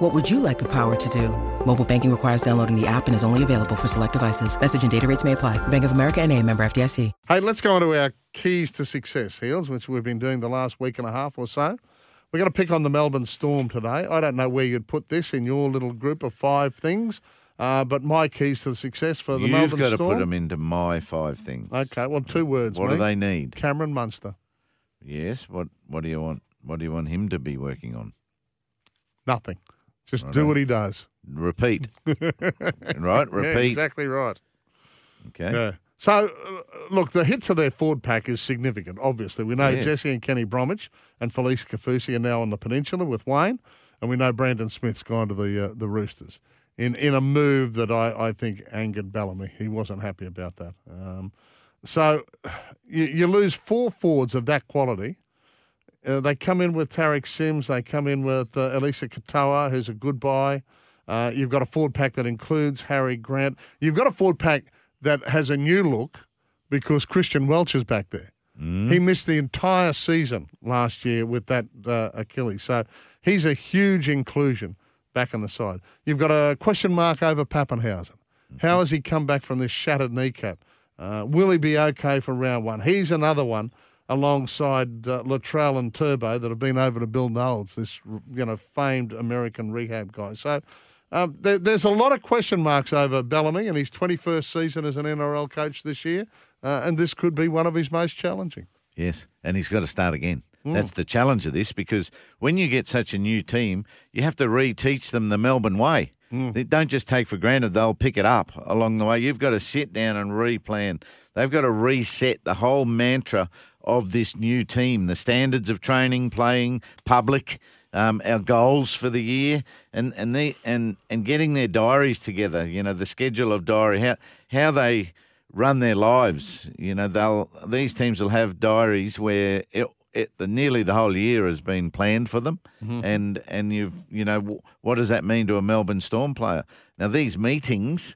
What would you like the power to do? Mobile banking requires downloading the app and is only available for select devices. Message and data rates may apply. Bank of America and a member FDIC. Hey, let's go on to our keys to success, Heels, which we've been doing the last week and a half or so. We're going to pick on the Melbourne Storm today. I don't know where you'd put this in your little group of five things, uh, but my keys to the success for the You've Melbourne got to Storm. put them into my five things. Okay, well, two words. What do they need? Cameron Munster. Yes. What What do you want? What do you want him to be working on? Nothing. Just do what he does. Repeat. right. Yeah, Repeat. exactly right. Okay. Yeah. So, uh, look, the hit to their forward pack is significant, obviously. We know Yes. Jesse and Kenny Bromwich and Felise Kaufusi are now on the peninsula with Wayne, and we know Brandon Smith's gone to the uh, the Roosters in, in a move that I, I think angered Bellamy. He wasn't happy about that. Um, so, you, you lose four forwards of that quality. Uh, they come in with Tariq Sims. They come in with uh, Eliesa Katoa, who's a good buy. Uh, you've got a forward pack that includes Harry Grant. You've got a forward pack that has a new look because Christian Welch is back there. He missed the entire season last year with that uh, Achilles. So he's a huge inclusion back on the side. You've got a question mark over Papenhuyzen. How has he come back from this shattered kneecap? Uh, will he be okay for round one? He's another one alongside uh, Latrell and Turbo that have been over to Bill Knowles, this you know famed American rehab guy. So um, there, there's a lot of question marks over Bellamy and his 21st season as an NRL coach this year, uh, and this could be one of his most challenging. Yes, and he's got to start again. Mm. That's the challenge of this because when you get such a new team, you have to reteach them the Melbourne way. Mm. They don't just take for granted they'll pick it up along the way. You've got to sit down and replan. They've got to reset the whole mantra of this new team, the standards of training, playing, public, um, our goals for the year, and and the and and getting their diaries together. You know, the schedule of diary, how how they run their lives. You know, they'll these teams will have diaries where it, it, the nearly the whole year has been planned for them, and and you've you know w- what does that mean to a Melbourne Storm player? Now these meetings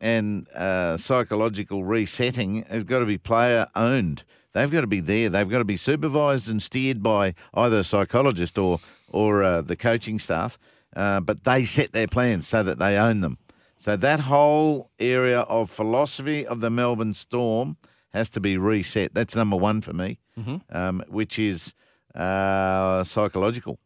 and uh, psychological resetting have got to be player owned. They've got to be there. They've got to be supervised and steered by either a psychologist or or uh, the coaching staff. Uh, but they set their plans so that they own them. So that whole area of philosophy of the Melbourne Storm has to be reset. That's number one for me, um, which is uh, psychological,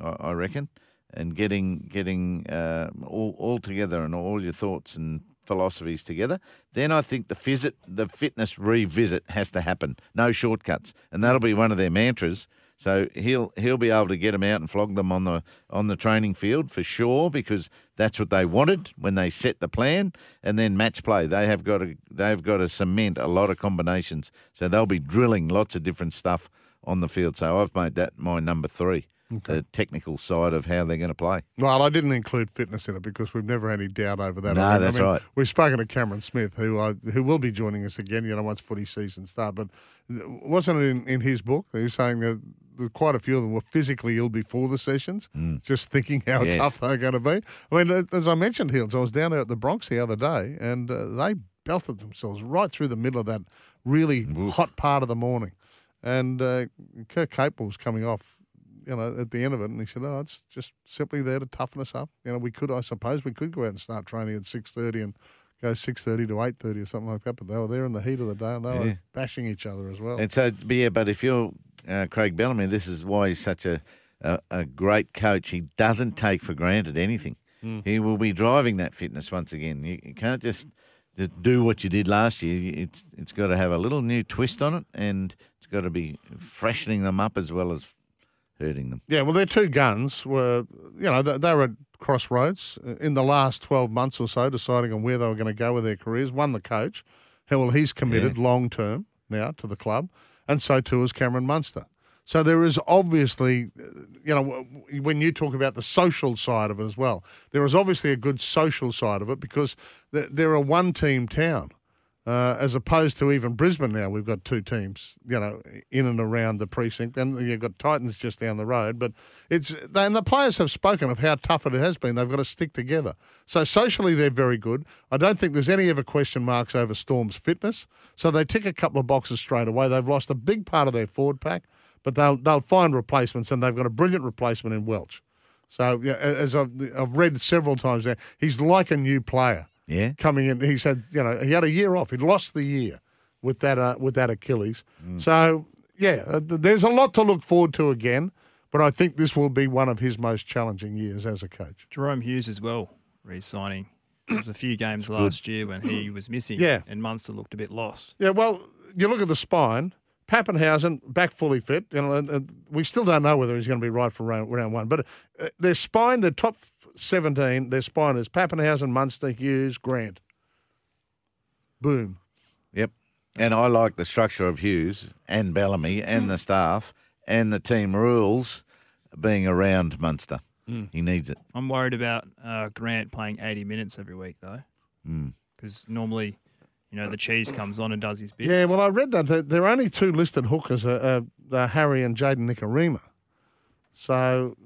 I, I reckon, and getting getting uh, all all together and all your thoughts and philosophies together. Then I think the phys- the fitness revisit has to happen. No shortcuts, and that'll be one of their mantras. So he'll he'll be able to get them out and flog them on the on the training field for sure because that's what they wanted when they set the plan. And then match play, they have got to they've got to cement a lot of combinations. So they'll be drilling lots of different stuff on the field. So I've made that my number three, the technical side of how they're going to play. Well, I didn't include fitness in it because we've never had any doubt over that. No, I mean- that's I mean, right. We've spoken to Cameron Smith, who I, who will be joining us again. You know, once footy season starts. but wasn't it in, in his book? He was saying that quite a few of them were physically ill before the sessions, just thinking how Mm. Yes. tough they're going to be. I mean, as I mentioned, Hills, I was down there at the Bronx the other day, and uh, they belted themselves right through the middle of that really hot part of the morning. And uh, Kirk Capel was coming off you know, at the end of it, and he said, "Oh, it's just simply there to toughen us up. You know, we could, I suppose, we could go out and start training at six thirty and go six thirty to eight thirty or something like that. But they were there in the heat of the day, and they Yeah. were bashing each other as well. And so, but yeah, but if you're uh, Craig Bellamy, this is why he's such a, a, a great coach. He doesn't take for granted anything. He will be driving that fitness once again. You, you can't just, just do what you did last year. It's it's got to have a little new twist on it, and it's got to be freshening them up as well as hurting them. Yeah, well, their two guns were, you know, they, they were at crossroads in the last 12 months or so, deciding on where they were going to go with their careers. One, the coach. Well, he's committed long term now to the club, and so too is Cameron Munster. So there is obviously, you know, when you talk about the social side of it as well, there is obviously a good social side of it because they're a one team town. Uh, as opposed to even Brisbane now, we've got two teams, you know, in and around the precinct, and you've got Titans just down the road. But it's and the players have spoken of how tough it has been. They've got to stick together. So socially, they're very good. I don't think there's any ever question marks over Storm's fitness. So they tick a couple of boxes straight away. They've lost a big part of their forward pack, but they'll they'll find replacements, and they've got a brilliant replacement in Welch. So yeah, as I've, I've read several times now, he's like a new player Yeah. coming in. He said, you know, he had a year off. He'd lost the year with that uh, with that Achilles. So yeah, uh, there's a lot to look forward to again. But I think this will be one of his most challenging years as a coach. Jahrome Hughes as well, re-signing. There was a few games last year when he was missing, Yeah. and Munster looked a bit lost. Yeah, well, you look at the spine. Papenhuyzen back fully fit. You know, and, and we still don't know whether he's going to be right for round, round one. But uh, their spine, the top seventeen, their spine is Papenhuyzen, Munster, Hughes, Grant. Boom. Yep. And I like the structure of Hughes and Bellamy and the staff and the team rules being around Munster. He needs it. I'm worried about uh, Grant playing 80 minutes every week though, because normally, you know, the cheese comes on and does his bit. Yeah, well, I read that there- there are only two listed hookers, uh, uh, uh, Harry and Jayden Nikorima. So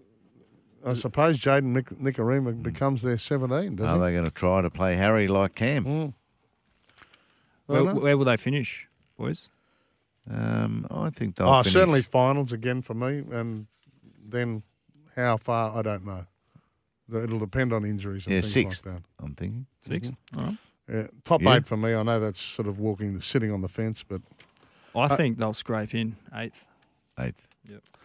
I suppose Jayden Nic- Nikorima becomes their 17, doesn't Are he? they going to try to play Harry like Cam? Mm. Where, don't know. where will they finish, boys? Um, I think they'll Oh, finish- certainly finals again for me, and then how far I don't know. It'll depend on injuries and Yeah, things sixth. like that. I'm thinking. 6th All right. Yeah, top Yeah. eight for me. I know that's sort of walking, sitting on the fence, but I think they'll scrape in eighth. Eighth.